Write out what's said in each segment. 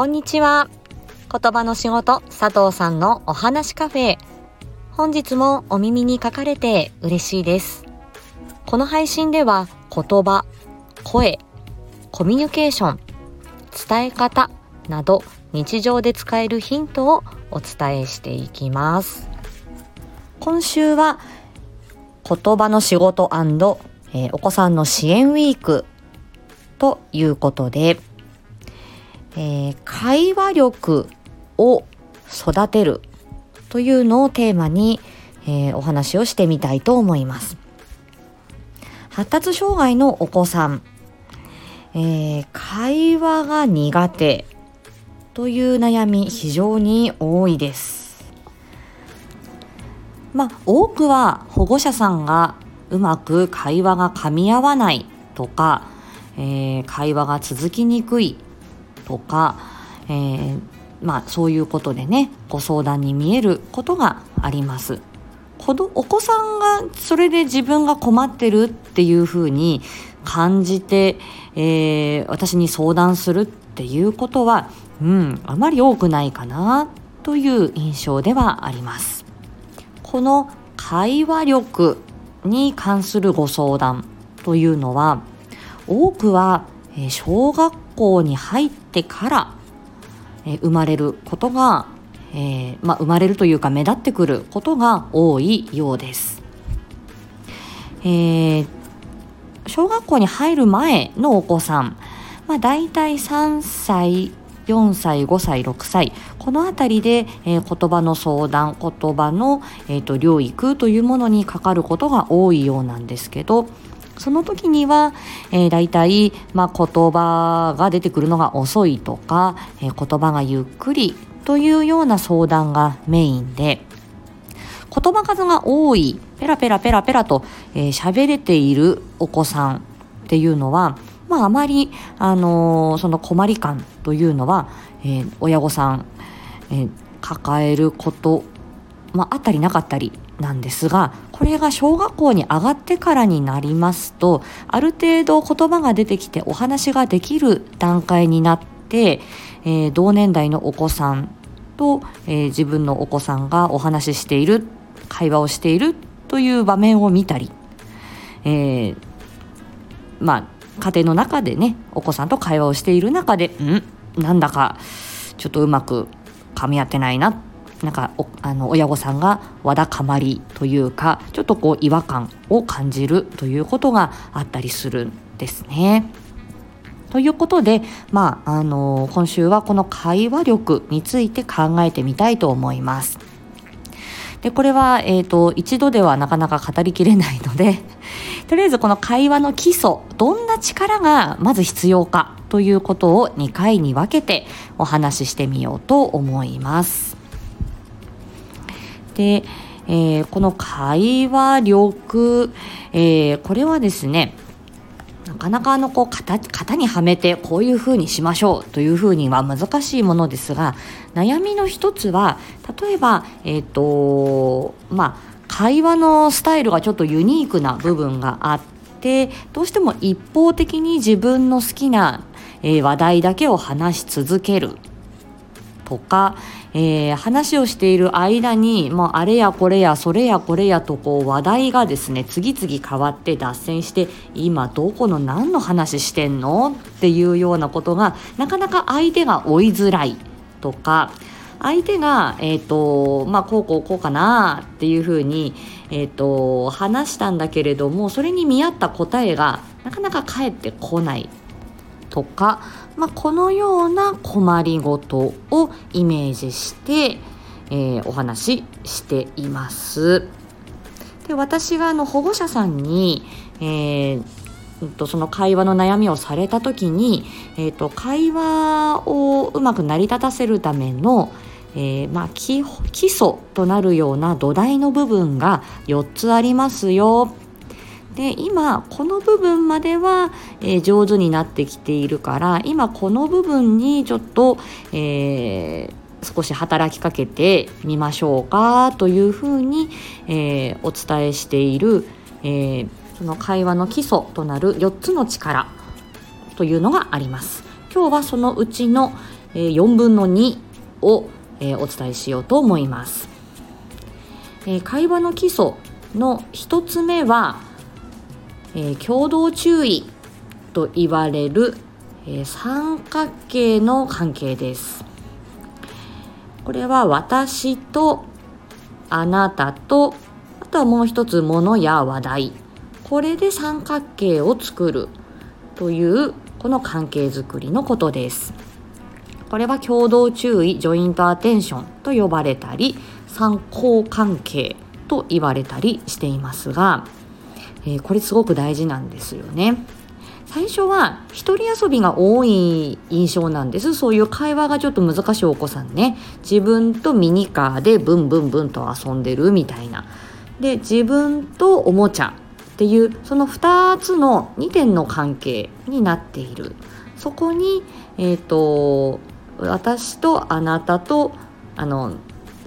こんにちは。言葉の仕事佐藤さんのお話カフェ。本日もお耳に書かれて嬉しいです。この配信では言葉、声、コミュニケーション、伝え方など日常で使えるヒントをお伝えしていきます。今週は言葉の仕事、えー、お子さんの支援ウィークということで、えー、会話力を育てるというのをテーマに、えー、お話をしてみたいと思います。発達障害のお子さん、えー、会話が苦手という悩み非常に多いです。まあ多くは保護者さんがうまく会話が噛み合わないとか、えー、会話が続きにくいとか、えー、まあそういうことでねご相談に見えることがあります。このお子さんがそれで自分が困ってるっていうふうに感じて、えー、私に相談するっていうことは、うん、あまり多くないかなという印象ではあります。この会話力に関するご相談というのは多くは小学校に入ってからえ生まれることが、えー、まあ、生まれるというか目立ってくることが多いようです。えー、小学校に入る前のお子さん、まあ、大体3歳4歳5歳6歳この辺りで、えー、言葉の相談言葉の、えーと、療育というものにかかることが多いようなんですけどその時には、えー、大体、まあ、言葉が出てくるのが遅いとか、えー、言葉がゆっくりというような相談がメインで言葉数が多いペラペラペラペラと喋、えー、れているお子さんっていうのはまあ、あまり、あのー、その困り感というのは、えー、親御さん、えー、抱えること、まあ、あったりなかったりなんですがこれが小学校に上がってからになりますとある程度言葉が出てきてお話ができる段階になって、えー、同年代のお子さんと、えー、自分のお子さんがお話ししている会話をしているという場面を見たり、えー、まあ家庭の中でねお子さんと会話をしている中でんなんだかちょっとうまく噛み合ってないななんかあの親御さんがわだかまりというかちょっとこう違和感を感じるということがあったりするんですね。ということで、まあ、あの今週はこの会話力について考えてみたいと思います。で、これは、えっ、ー、と、一度ではなかなか語りきれないので、とりあえずこの会話の基礎、どんな力がまず必要かということを2回に分けてお話ししてみようと思います。で、えー、この会話力、えー、これはですね、なかなかあのこう型型にはめてこういうふうにしましょうというふうには難しいものですが悩みの一つは例えば、えっ、ー、とまあ、会話のスタイルがちょっとユニークな部分があってどうしても一方的に自分の好きな、えー、話題だけを話し続ける。とか、えー、話をしている間に、もうあれやこれやそれやこれやとこう話題がですね次々変わって脱線して今どこの何の話してんの？っていうようなことがなかなか相手が追いづらいとか相手が、えーとまあ、こうこうこうかなっていうふうに、えーと話したんだけれどもそれに見合った答えがなかなか返ってこないとか、まあ、このような困りごとをイメージして、えー、お話ししています。で私があの保護者さんに、えーとその会話の悩みをされた時に、えーと、会話をうまく成り立たせるための、えー、まあ、基礎となるような土台の部分が4つありますよで今この部分までは、えー、上手になってきているから今この部分にちょっと、えー、少し働きかけてみましょうかというふうに、えー、お伝えしている、えその会話の基礎となる4つの力というのがあります。今日はそのうちの、えー、4分の2を、えー、お伝えしようと思います、えー、会話の基礎の1つ目は、え共同注意と言われる、え三角形の関係です。これは私とあなたとあとはもう一つものや話題。これで三角形を作るというこの関係づくりのことです。これは共同注意ジョイントアテンションと呼ばれたり参考関係と言われたりしていますが、えー、これすごく大事なんですよね。最初は一人遊びが多い印象なんです。そういう会話がちょっと難しいお子さんね。自分とミニカーでブンブンブンと遊んでるみたいな。で自分とおもちゃっていうその2つの2点の関係になっている。そこに、えーと私とあなたとあの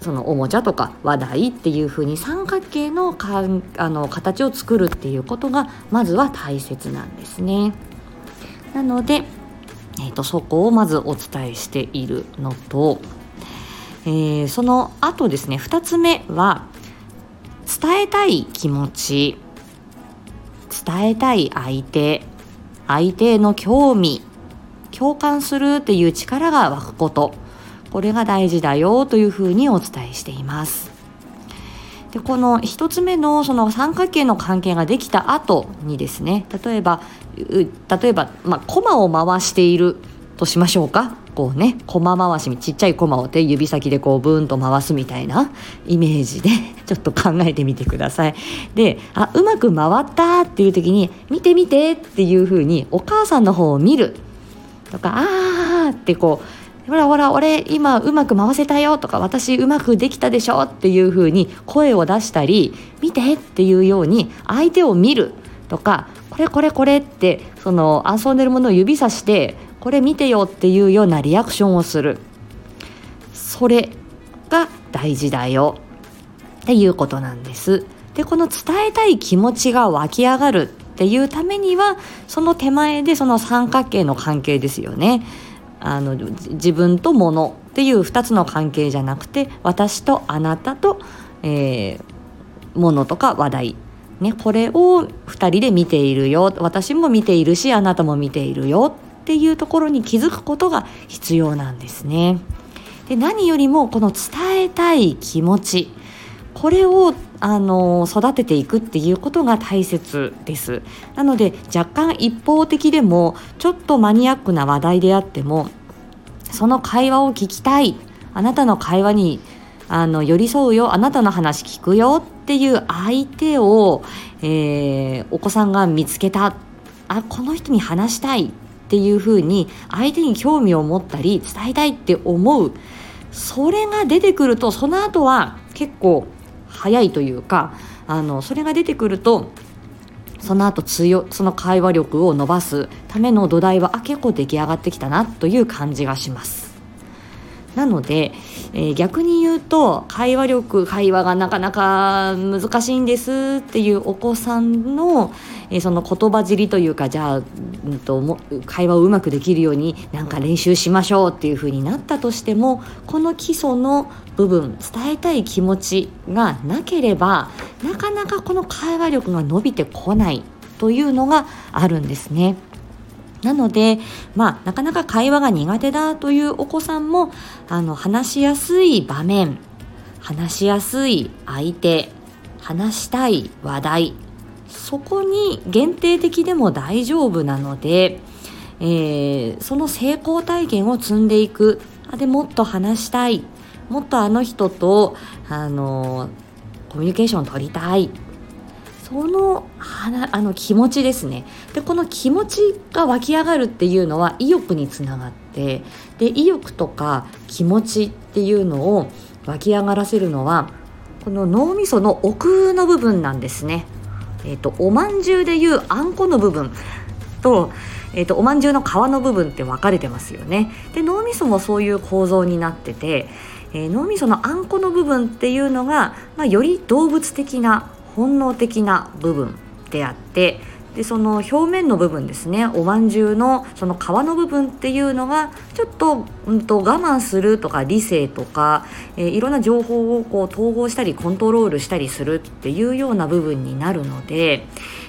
そのおもちゃとか話題っていう風に三角形のかあの形を作るっていうことがまずは大切なんですね。なので、えーと、そこをまずお伝えしているのと、えー、その後ですね2つ目は伝えたい気持ち伝えたい相手相手への興味共感するっていう力が湧くことこれが大事だよというふうにお伝えしています。でこの1つ目のその三角形の関係ができた後にですね例えば例えば、まあ、コマを回しているとしましょうかこうねコマ回しちっちゃいコマを手指先でこうブーンと回すみたいなイメージで ちょっと考えてみてくださいであうまく回ったっていう時に見て見てっていう風にお母さんの方を見るとかあーってこうほらほら俺今うまく回せたよとか私うまくできたでしょっていう風に声を出したり見てっていうように相手を見る。とかこれこれこれってその遊んでるものを指さしてこれ見てよっていうようなリアクションをする。それが大事だよ。っていうことなんです。でこの伝えたい気持ちが湧き上がるっていうためにはその手前でその三角形の関係ですよね。あの自分と物っていう2つの関係じゃなくて私とあなたと、えー、物とか話題、ね、これを2人で見ているよ。私も見ているしあなたも見ているよっていうところに気づくことが必要なんですね。で何よりもこの伝えたい気持ち。これをあの育てていくっていうことが大切です。なので若干一方的でもちょっとマニアックな話題であってもその会話を聞きたい。あなたの会話にあの寄り添うよ。あなたの話聞くよっていう相手を、えー、お子さんが見つけた。あこの人に話したいっていうふうに相手に興味を持ったり伝えたいって思う。それが出てくるとその後は結構早いというかあのそれが出てくるとその後強その会話力を伸ばすための土台はあ結構出来上がってきたなという感じがします。なので、えー、逆に言うと会話力会話がなかなか難しいんですっていうお子さんの、えー、その言葉尻というかじゃあ、うんと、も会話をうまくできるようになんか練習しましょうっていう風になったとしてもこの基礎の部分伝えたい気持ちがなければなかなかこの会話力が伸びてこないというのがあるんですね。なので、まあ、なかなか会話が苦手だというお子さんも、あの、話しやすい場面、話しやすい相手、話したい話題、そこに限定的でも大丈夫なので、えー、その成功体験を積んでいく。でもっと話したい。もっとあの人と、あの、コミュニケーション取りたい。そのあの気持ちですねでこの気持ちが湧き上がるっていうのは意欲につながってで意欲とか気持ちっていうのを湧き上がらせるのはこの脳みその奥の部分なんですね。えーと、おまんじゅうでいうあんこの部分と,、えーと、おまんじゅうの皮の部分って分かれてますよね。で脳みそもそういう構造になってて、えー、脳みそのあんこの部分っていうのが、まあ、より動物的な本能的な部分であってでその表面の部分ですね。おまんじゅうのその皮の部分っていうのがちょっと,、うんと、我慢するとか理性とか、えー、いろんな情報をこう統合したりコントロールしたりするっていうような部分になるので、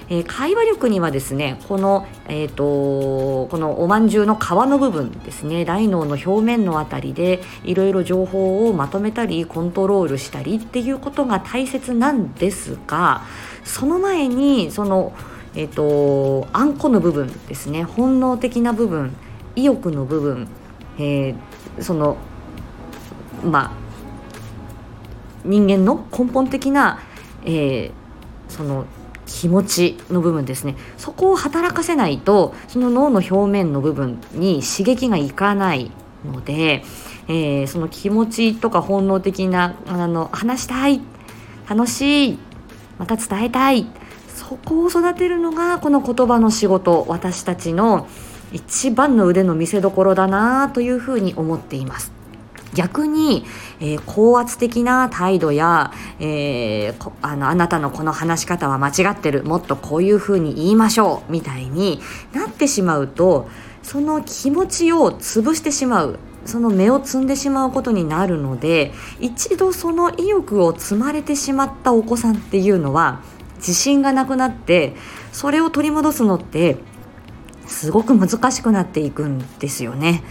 えー、会話力にはですねこの,、えーと、このおまんじゅうの皮の部分ですね大脳の表面のあたりでいろいろ情報をまとめたりコントロールしたりっていうことが大切なんですがその前にそのえっ、とあんこの部分ですね。本能的な部分意欲の部分、えー、そのまあ人間の根本的な、えー、その気持ちの部分ですね。そこを働かせないとその脳の表面の部分に刺激がいかないので、えー、その気持ちとか本能的なあの話したい楽しいまた伝えたいそこを育てるのがこの言葉の仕事私たちの一番の腕の見せ所だなというふうに思っています。逆に、えー、高圧的な態度や、えー、あのあなたのこの話し方は間違ってるもっとこういうふうに言いましょうみたいになってしまうとその気持ちを潰してしまうその芽を摘んでしまうことになるので一度その意欲を積まれてしまったお子さんっていうのは自信がなくなってそれを取り戻すのってすごく難しくなっていくんですよね。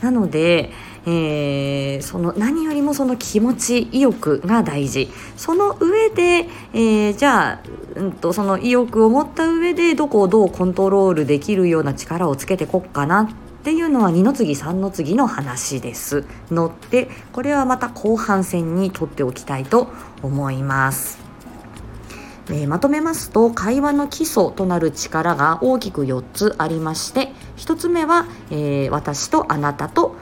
なので、えー、その何よりもその気持ち意欲が大事その上で、えー、じゃあ、うんと、その意欲を持った上でどこをどうコントロールできるような力をつけてこっかなっていうのは二の次三の次の話ですのでこれはまた後半戦にとっておきたいと思います。えー、まとめますと会話の基礎となる力が大きく4つありまして1つ目は、えー、私とあなたと、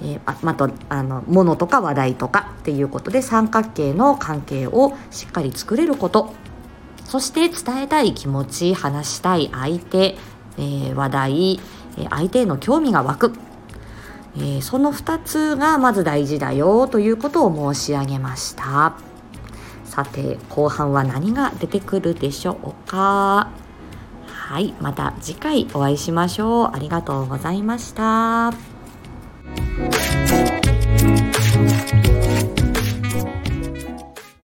えー、あまたあの物とか話題とかっていうことで三角形の関係をしっかり作れることそして伝えたい気持ち話したい相手、え、話題相手への興味が湧く、え、その2つがまず大事だよということを申し上げました。さて後半は何が出てくるでしょうか？はいまた次回お会いしましょう。ありがとうございました。